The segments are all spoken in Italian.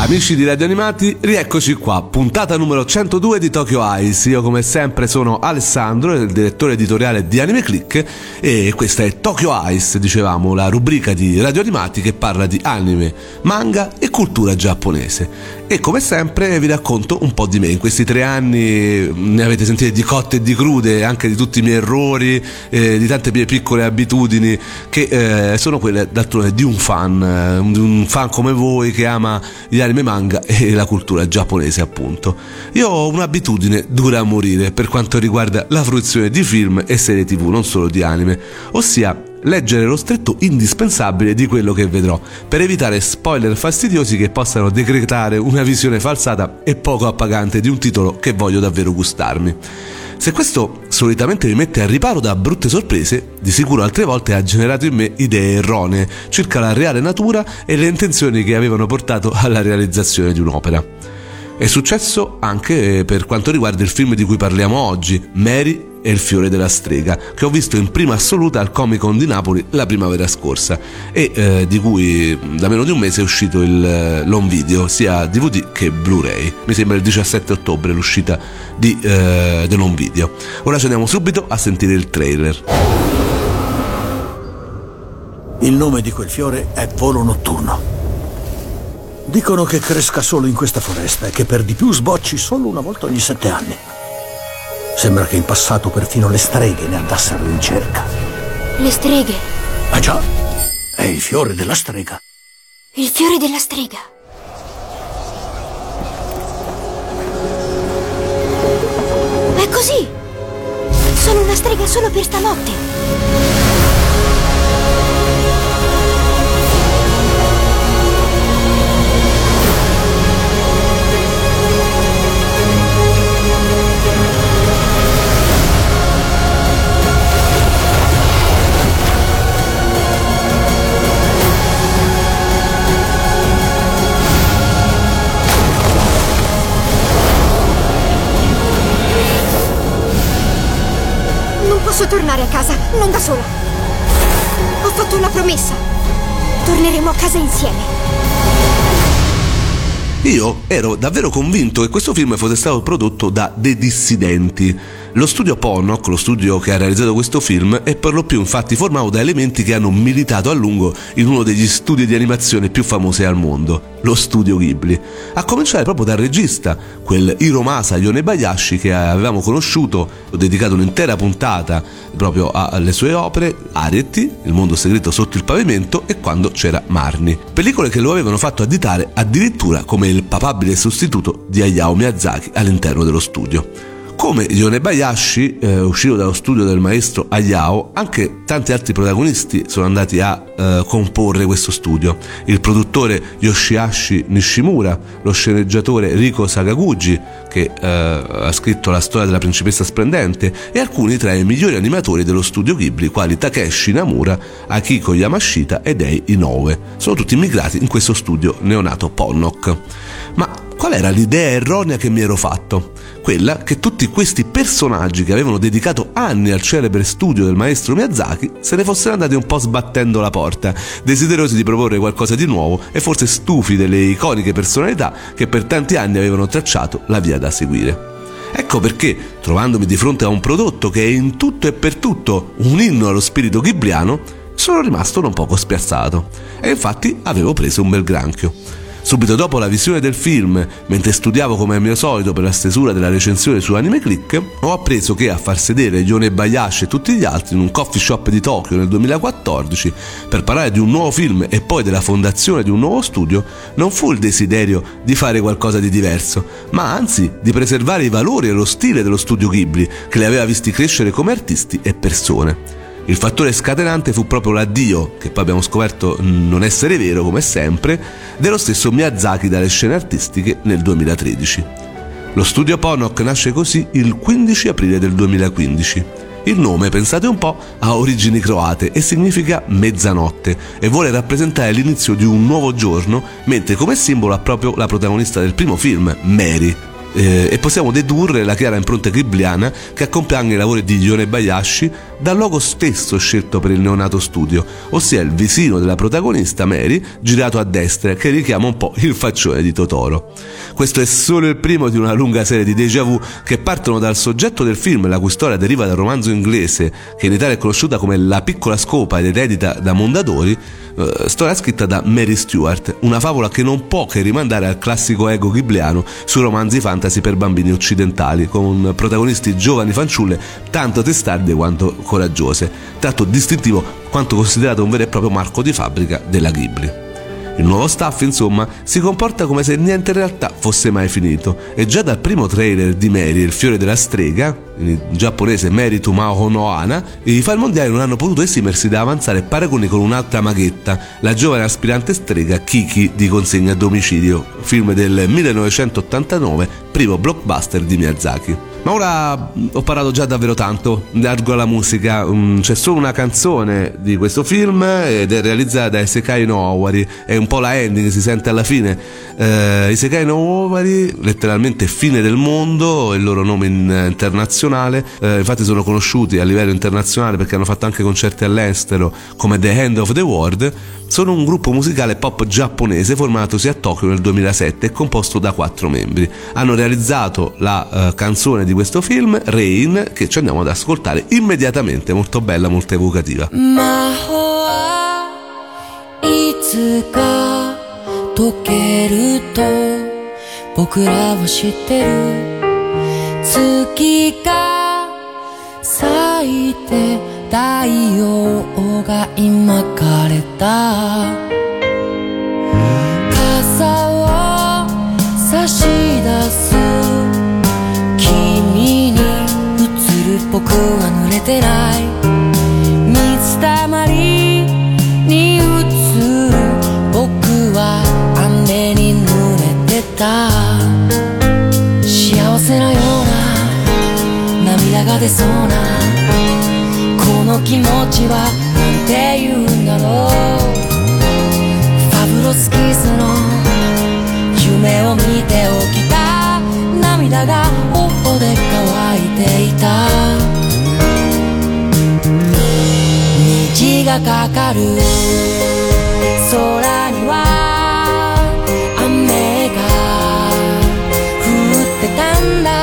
Amici di Radio Animati, rieccoci qua, puntata numero 102 di Tokyo Eyes. Io come sempre sono Alessandro, il direttore editoriale di Anime Click e questa è Tokyo Eyes, dicevamo, la rubrica di Radio Animati che parla di anime, manga e cultura giapponese. E come sempre vi racconto un po' di me. In questi tre anni ne avete sentite di cotte e di crude, anche di tutti i miei errori, eh, di tante mie piccole abitudini che eh, sono quelle d'altronde di un fan, eh, di un fan come voi che ama gli anime manga e la cultura giapponese appunto. Io ho un'abitudine dura a morire per quanto riguarda la fruizione di film e serie tv, non solo di anime, ossia leggere lo stretto indispensabile di quello che vedrò, per evitare spoiler fastidiosi che possano decretare una visione falsata e poco appagante di un titolo che voglio davvero gustarmi. Se questo solitamente mi mette a riparo da brutte sorprese, di sicuro altre volte ha generato in me idee erronee circa la reale natura e le intenzioni che avevano portato alla realizzazione di un'opera. È successo anche per quanto riguarda il film di cui parliamo oggi, Mary e il fiore della strega, che ho visto in prima assoluta al Comic Con di Napoli la primavera scorsa e eh, di cui da meno di un mese è uscito il eh, long video, sia DVD che Blu-ray. Mi sembra il 17 ottobre l'uscita di, eh, del long video. Ora ci andiamo subito a sentire il trailer. Il nome di quel fiore è volo notturno. Dicono che cresca solo in questa foresta e che per di più sbocci solo una volta ogni sette anni. Sembra che in passato perfino le streghe ne andassero in cerca. Le streghe. Ah già, è il fiore della strega. Il fiore della strega. È così. Sono una strega solo per stanotte. Non da sola. Ho fatto una promessa. Torneremo a casa insieme. Io ero davvero convinto che questo film fosse stato prodotto da The Dissidenti. Lo studio Ponnock, lo studio che ha realizzato questo film, è per lo più infatti formato da elementi che hanno militato a lungo in uno degli studi di animazione più famosi al mondo, lo studio Ghibli. A cominciare proprio dal regista, quel Hiromasa Yonebayashi che avevamo conosciuto, ho dedicato un'intera puntata proprio alle sue opere, Arietti, Il mondo segreto sotto il pavimento e Quando c'era Marni. Pellicole che lo avevano fatto additare addirittura come il papabile sostituto di Hayao Miyazaki all'interno dello studio. Come Yonebayashi, eh, uscito dallo studio del maestro Hayao, anche tanti altri protagonisti sono andati a eh, comporre questo studio. Il produttore Yoshihashi Nishimura, lo sceneggiatore Riko Sakaguchi, che eh, ha scritto la storia della principessa splendente, e alcuni tra i migliori animatori dello studio Ghibli, quali Takeshi Namura, Akiko Yamashita ed Ei Inoue. Sono tutti immigrati in questo studio neonato Ponnock. Ma Qual era l'idea erronea che mi ero fatto? Quella che tutti questi personaggi che avevano dedicato anni al celebre studio del maestro Miyazaki se ne fossero andati un po' sbattendo la porta, desiderosi di proporre qualcosa di nuovo e forse stufi delle iconiche personalità che per tanti anni avevano tracciato la via da seguire. Ecco perché, trovandomi di fronte a un prodotto che è in tutto e per tutto un inno allo spirito ghibliano, sono rimasto non poco spiazzato e infatti avevo preso un bel granchio. Subito dopo la visione del film, mentre studiavo come al mio solito per la stesura della recensione su Anime Click, ho appreso che a far sedere Yone Bayashi e tutti gli altri in un coffee shop di Tokyo nel 2014 per parlare di un nuovo film e poi della fondazione di un nuovo studio non fu il desiderio di fare qualcosa di diverso, ma anzi di preservare i valori e lo stile dello studio Ghibli che li aveva visti crescere come artisti e persone. Il fattore scatenante fu proprio l'addio, che poi abbiamo scoperto non essere vero come sempre, dello stesso Miyazaki dalle scene artistiche nel 2013. Lo studio Ponok nasce così il 15 aprile del 2015. Il nome, pensate un po', ha origini croate e significa mezzanotte e vuole rappresentare l'inizio di un nuovo giorno, mentre come simbolo ha proprio la protagonista del primo film, Mary. Eh, e possiamo dedurre la chiara impronta ghibliana che accompagna i lavori di Yone Bayashi dal logo stesso scelto per il neonato studio, ossia il visino della protagonista Mary girato a destra che richiama un po' il faccione di Totoro. Questo è solo il primo di una lunga serie di déjà vu che partono dal soggetto del film, la cui storia deriva dal romanzo inglese che in Italia è conosciuta come La piccola scopa ed eredita da Mondadori, storia scritta da Mary Stewart, una favola che non può che rimandare al classico ego ghibliano sui romanzi fantasy per bambini occidentali, con protagonisti giovani fanciulle tanto testarde quanto coraggiose, tratto distintivo quanto considerato un vero e proprio marco di fabbrica della Ghibli. Il nuovo staff, insomma, si comporta come se niente in realtà fosse mai finito e già dal primo trailer di Mary, il fiore della strega, in giapponese Mary no Ana, i fan mondiali non hanno potuto esimersi da avanzare paragoni con un'altra maghetta, la giovane aspirante strega Kiki di consegna a domicilio, film del 1989, primo blockbuster di Miyazaki. Ma ora ho parlato già davvero tanto, largo alla musica, mm, c'è solo una canzone di questo film ed è realizzata da Isekai no Owari, è un po' la ending, si sente alla fine. Uh, Isekai no Owari, letteralmente fine del mondo, il loro nome in, internazionale, uh, infatti sono conosciuti a livello internazionale perché hanno fatto anche concerti all'estero come The End of the World, sono un gruppo musicale pop giapponese formatosi a Tokyo nel 2007 e composto da quattro membri. Hanno realizzato la uh, canzone di questo film, Rain, che ci andiamo ad ascoltare immediatamente, molto bella, molto evocativa. 溶けると僕らは知ってる月が咲いて 太陽が今枯れた。傘を差し出す。君に映る僕は濡れてない。水たまりに映る僕は雨に濡れてた。幸せなような涙が出そうな気持ちはなんて言うんだろう。ファブロスキスの夢を見て起きた。涙が頬で乾いていた。虹がかかる。空には雨が降ってたんだ。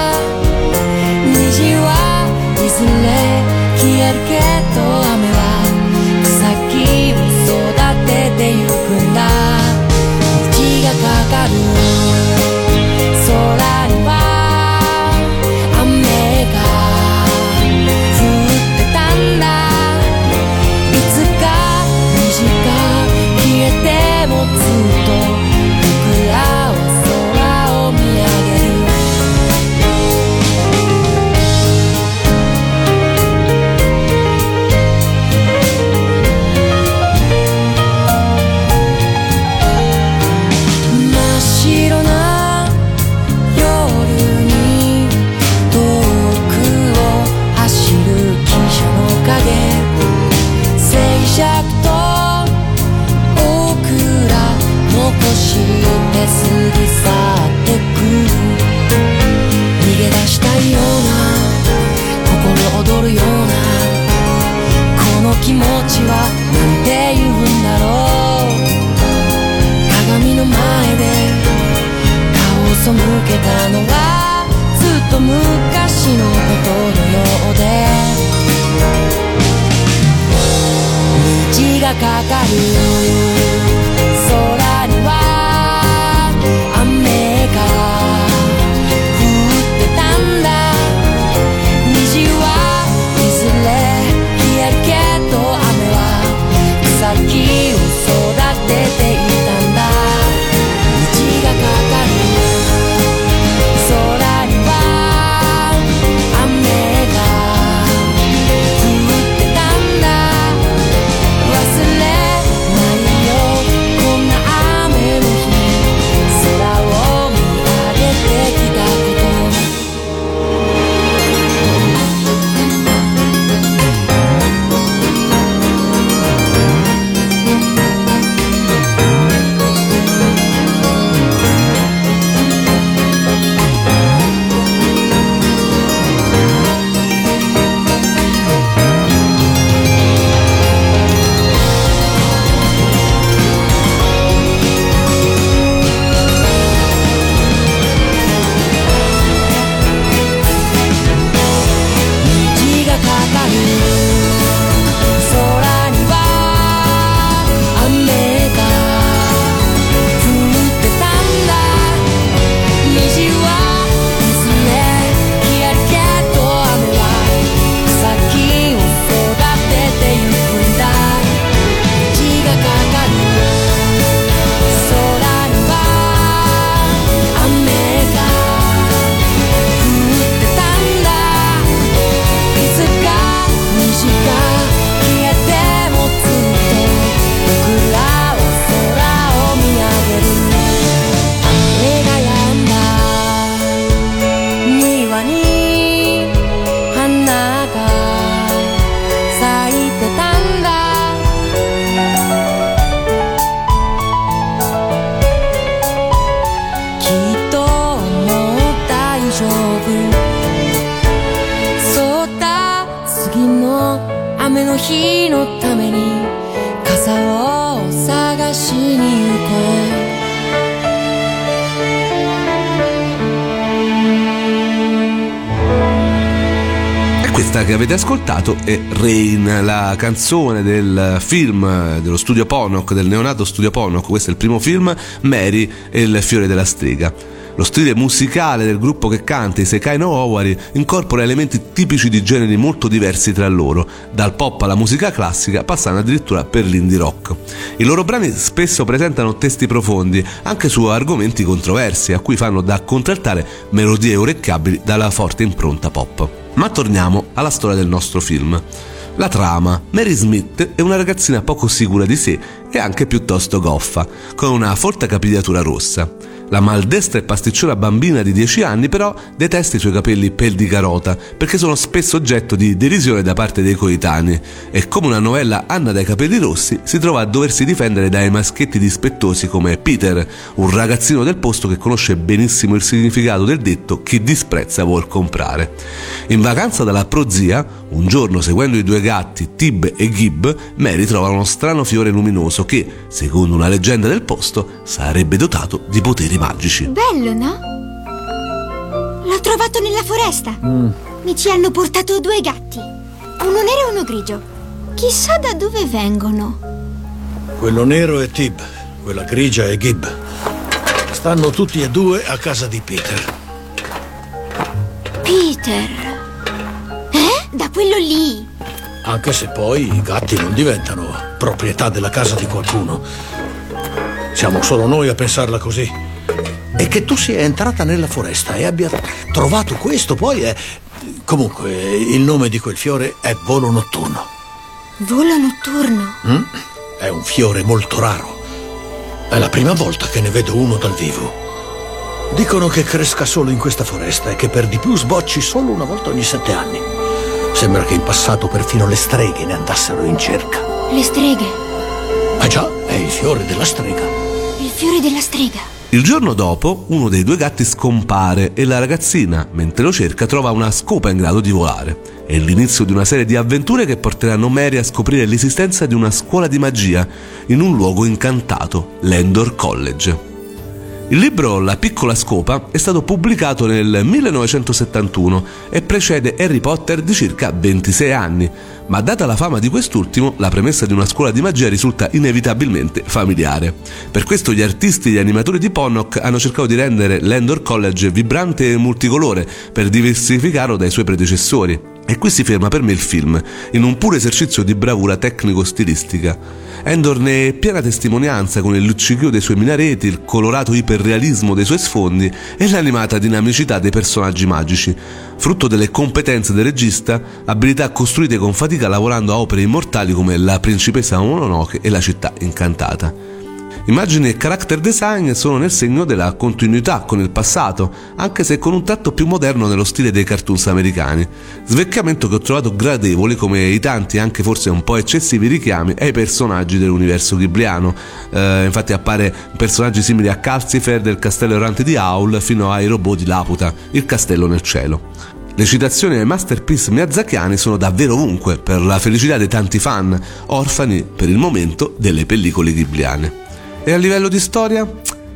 Che avete ascoltato è Rain, la canzone del film dello studio Ponok, del neonato studio Ponok. Questo è il primo film, Mary e il fiore della strega. Lo stile musicale del gruppo che canta, i Sekai no Owari, incorpora elementi tipici di generi molto diversi tra loro, dal pop alla musica classica, passando addirittura per l'indie rock. I loro brani spesso presentano testi profondi, anche su argomenti controversi, a cui fanno da contraltare melodie orecchiabili dalla forte impronta pop. Ma torniamo alla storia del nostro film. La trama. Mary Smith è una ragazzina poco sicura di sé e anche piuttosto goffa, con una folta capigliatura rossa. La maldestra e pasticciola bambina di 10 anni però detesta i suoi capelli pel di carota perché sono spesso oggetto di derisione da parte dei coetanei e come una novella Anna dai capelli rossi si trova a doversi difendere dai maschetti dispettosi come Peter, un ragazzino del posto che conosce benissimo il significato del detto chi disprezza vuol comprare. In vacanza dalla prozia, un giorno seguendo i due gatti Tib e Gib, Mary trova uno strano fiore luminoso che, secondo una leggenda del posto, sarebbe dotato di poteri magici. Bello, no? L'ho trovato nella foresta. Mi ci hanno portato due gatti. Uno nero e uno grigio. Chissà da dove vengono. Quello nero è Tib, quella grigia è Gib. Stanno tutti e due a casa di Peter. Peter. Eh? Da quello lì. Anche se poi i gatti non diventano proprietà della casa di qualcuno. Siamo solo noi a pensarla così. E che tu sia entrata nella foresta e abbia trovato questo poi è... Comunque, il nome di quel fiore è volo notturno. Volo notturno. Mm? È un fiore molto raro. È la prima volta che ne vedo uno dal vivo. Dicono che cresca solo in questa foresta e che per di più sbocci solo una volta ogni sette anni. Sembra che in passato perfino le streghe ne andassero in cerca. Le streghe. Ma già, è il fiore della strega. Il fiore della strega. Il giorno dopo, uno dei due gatti scompare e la ragazzina, mentre lo cerca, trova una scopa in grado di volare. È l'inizio di una serie di avventure che porteranno Mary a scoprire l'esistenza di una scuola di magia in un luogo incantato, l'Endor College. Il libro La piccola scopa è stato pubblicato nel 1971 e precede Harry Potter di circa 26 anni, ma data la fama di quest'ultimo, la premessa di una scuola di magia risulta inevitabilmente familiare. Per questo gli artisti e gli animatori di Ponnock hanno cercato di rendere l'Endor College vibrante e multicolore per diversificarlo dai suoi predecessori. E qui si ferma per me il film, in un puro esercizio di bravura tecnico-stilistica. Endor ne è piena testimonianza con il luccichio dei suoi minareti, il colorato iperrealismo dei suoi sfondi e l'animata dinamicità dei personaggi magici, frutto delle competenze del regista, abilità costruite con fatica lavorando a opere immortali come La principessa Mononoke e La città incantata. Immagini e character design sono nel segno della continuità con il passato, anche se con un tratto più moderno nello stile dei cartoons americani. Svecchiamento che ho trovato gradevole come i tanti, anche forse un po' eccessivi richiami ai personaggi dell'universo ghibliano. Eh, infatti appare personaggi simili a Calcifer del castello errante di Howl fino ai robot di Laputa, il castello nel cielo. Le citazioni ai masterpiece miyazakiani sono davvero ovunque, per la felicità dei tanti fan, orfani per il momento delle pellicole ghibliane. E a livello di storia?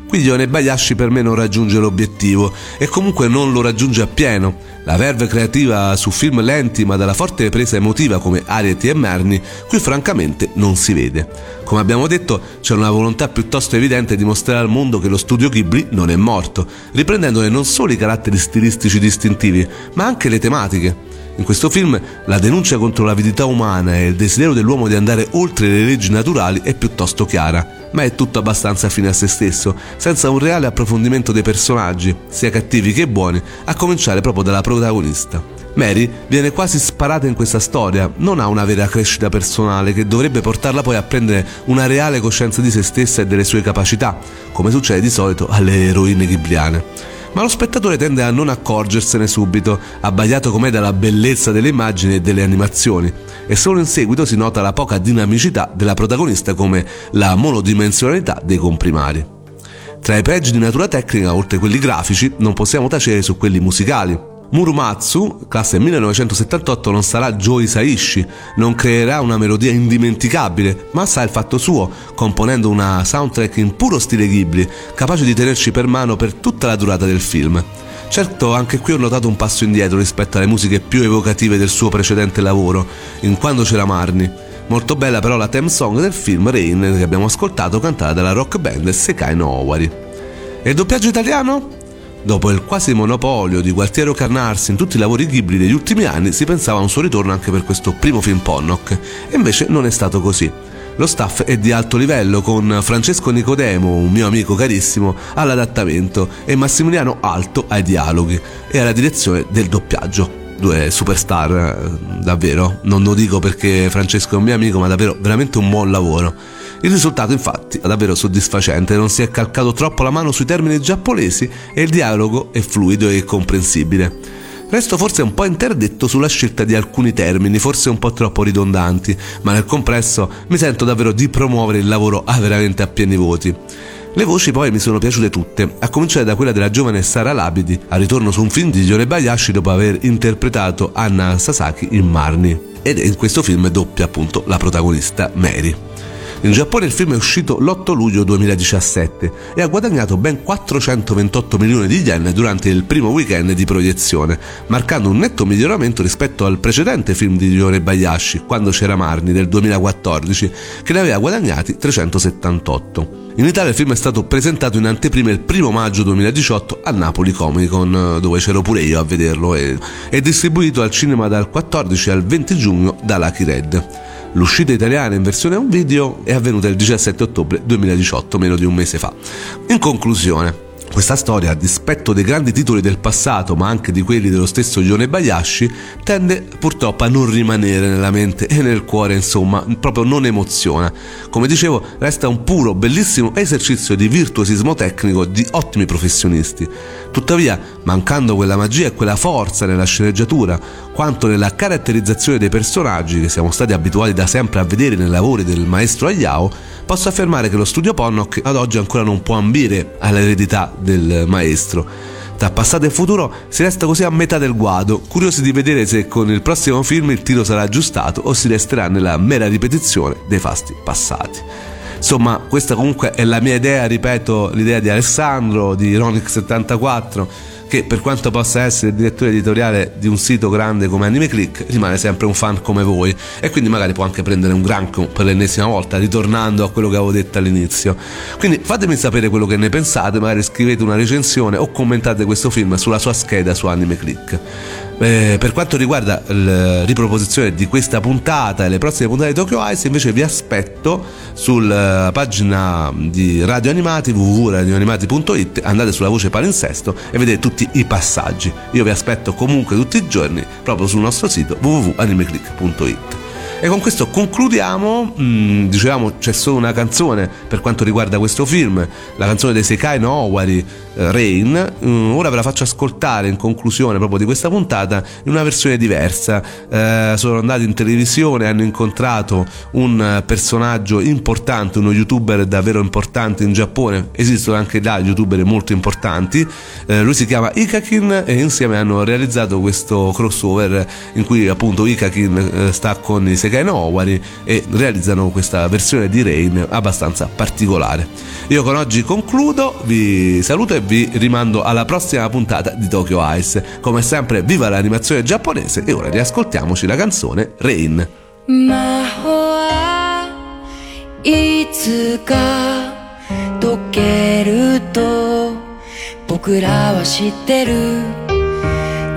Qui Yone Bayashi per me non raggiunge l'obiettivo e comunque non lo raggiunge appieno. La verve creativa su film lenti ma dalla forte presa emotiva come Arieti e Marni qui francamente non si vede. Come abbiamo detto c'è una volontà piuttosto evidente di mostrare al mondo che lo studio Ghibli non è morto, riprendendone non solo i caratteri stilistici distintivi ma anche le tematiche. In questo film la denuncia contro l'avidità umana e il desiderio dell'uomo di andare oltre le leggi naturali è piuttosto chiara, ma è tutto abbastanza fine a se stesso, senza un reale approfondimento dei personaggi, sia cattivi che buoni, a cominciare proprio dalla protagonista. Mary viene quasi sparata in questa storia, non ha una vera crescita personale che dovrebbe portarla poi a prendere una reale coscienza di se stessa e delle sue capacità, come succede di solito alle eroine ghibliane ma lo spettatore tende a non accorgersene subito, abbagliato com'è dalla bellezza delle immagini e delle animazioni, e solo in seguito si nota la poca dinamicità della protagonista come la monodimensionalità dei comprimari. Tra i pregi di natura tecnica, oltre quelli grafici, non possiamo tacere su quelli musicali. Murumatsu, classe 1978, non sarà Joe Saishi, non creerà una melodia indimenticabile, ma sa il fatto suo, componendo una soundtrack in puro stile Ghibli, capace di tenerci per mano per tutta la durata del film. Certo, anche qui ho notato un passo indietro rispetto alle musiche più evocative del suo precedente lavoro, in Quando c'era Marni. Molto bella però la theme song del film Rain che abbiamo ascoltato cantata dalla rock band Sekai no Owari. E il doppiaggio italiano? Dopo il quasi monopolio di Gualtiero Carnarsi in tutti i lavori Ghibli degli ultimi anni, si pensava a un suo ritorno anche per questo primo film Ponnock, e invece non è stato così. Lo staff è di alto livello, con Francesco Nicodemo, un mio amico carissimo, all'adattamento e Massimiliano Alto ai dialoghi e alla direzione del doppiaggio. Due superstar, eh, davvero. Non lo dico perché Francesco è un mio amico, ma davvero veramente un buon lavoro. Il risultato infatti è davvero soddisfacente, non si è calcato troppo la mano sui termini giapponesi e il dialogo è fluido e comprensibile. Resto forse un po' interdetto sulla scelta di alcuni termini, forse un po' troppo ridondanti, ma nel complesso mi sento davvero di promuovere il lavoro a veramente a pieni voti. Le voci poi mi sono piaciute tutte, a cominciare da quella della giovane Sara Labidi, a ritorno su un film di Yonebayashi dopo aver interpretato Anna Sasaki in Marni. Ed in questo film doppia appunto la protagonista Mary. In Giappone il film è uscito l'8 luglio 2017 e ha guadagnato ben 428 milioni di yen durante il primo weekend di proiezione, marcando un netto miglioramento rispetto al precedente film di Yore Bayashi, Quando c'era Marni, del 2014, che ne aveva guadagnati 378. In Italia il film è stato presentato in anteprima il 1 maggio 2018 a Napoli Comic Con, dove c'ero pure io a vederlo, e è distribuito al cinema dal 14 al 20 giugno da Lucky Red. L'uscita italiana in versione un video è avvenuta il 17 ottobre 2018, meno di un mese fa. In conclusione, questa storia, a dispetto dei grandi titoli del passato, ma anche di quelli dello stesso Yone Bayashi, tende purtroppo a non rimanere nella mente e nel cuore, insomma, proprio non emoziona. Come dicevo, resta un puro, bellissimo esercizio di virtuosismo tecnico di ottimi professionisti. Tuttavia, mancando quella magia e quella forza nella sceneggiatura, quanto nella caratterizzazione dei personaggi che siamo stati abituati da sempre a vedere nei lavori del maestro Hayao, posso affermare che lo studio Ponnock ad oggi ancora non può ambire all'eredità del maestro. Tra passato e futuro si resta così a metà del guado, curiosi di vedere se con il prossimo film il tiro sarà aggiustato o si resterà nella mera ripetizione dei fasti passati. Insomma, questa comunque è la mia idea, ripeto, l'idea di Alessandro, di Ronic74 che per quanto possa essere il direttore editoriale di un sito grande come Anime Click rimane sempre un fan come voi. E quindi magari può anche prendere un granco per l'ennesima volta ritornando a quello che avevo detto all'inizio. Quindi fatemi sapere quello che ne pensate magari scrivete una recensione o commentate questo film sulla sua scheda su Anime Click. Eh, per quanto riguarda la riproposizione di questa puntata e le prossime puntate di Tokyo Ice, invece vi aspetto sulla pagina di Radio Animati www.radioanimati.it, andate sulla voce palinsesto e vedete tutti i passaggi. Io vi aspetto comunque tutti i giorni proprio sul nostro sito www.animeclick.it. E con questo concludiamo. Mm, dicevamo c'è solo una canzone per quanto riguarda questo film, la canzone dei Sekai no Owari, eh, Rain. Mm, ora ve la faccio ascoltare in conclusione proprio di questa puntata in una versione diversa. Eh, sono andati in televisione, hanno incontrato un personaggio importante, uno youtuber davvero importante in Giappone. Esistono anche là youtuber molto importanti. Eh, lui si chiama Ikakin e insieme hanno realizzato questo crossover in cui appunto Ikakin eh, sta con i Sekai Sekai no Owari e realizzano questa versione di Rain abbastanza particolare. Io con oggi concludo, vi saluto e vi rimando alla prossima puntata di Tokyo Ice. Come sempre, viva l'animazione giapponese e ora riascoltiamoci la canzone Rain. 魔法はいつか解けると僕らは知ってる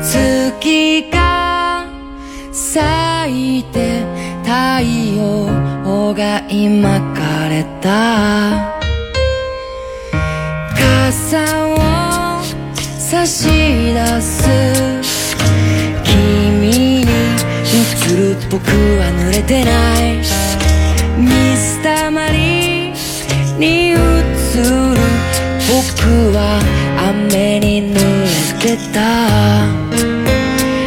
月が咲いて 太陽が今枯れた。傘を差し出す。君に映る僕は濡れてない。水たまりに映る僕は雨に濡れてた。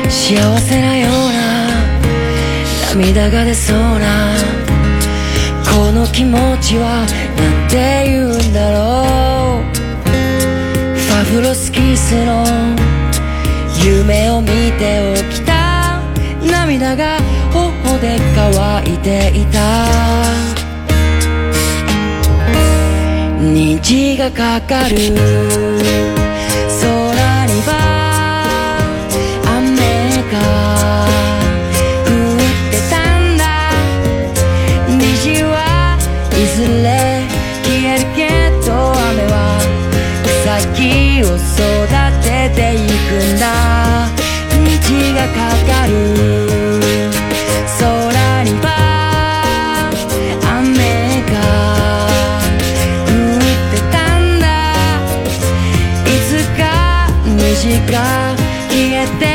幸せなよ涙が出そうなこの気持ちはなんて言うんだろうファブロスキスの夢を見て起きた。涙が頬で乾いていた。虹がかかる。空にを育てていくんだ。虹がかかる。空には雨が降ってたんだ。いつか虹が消えて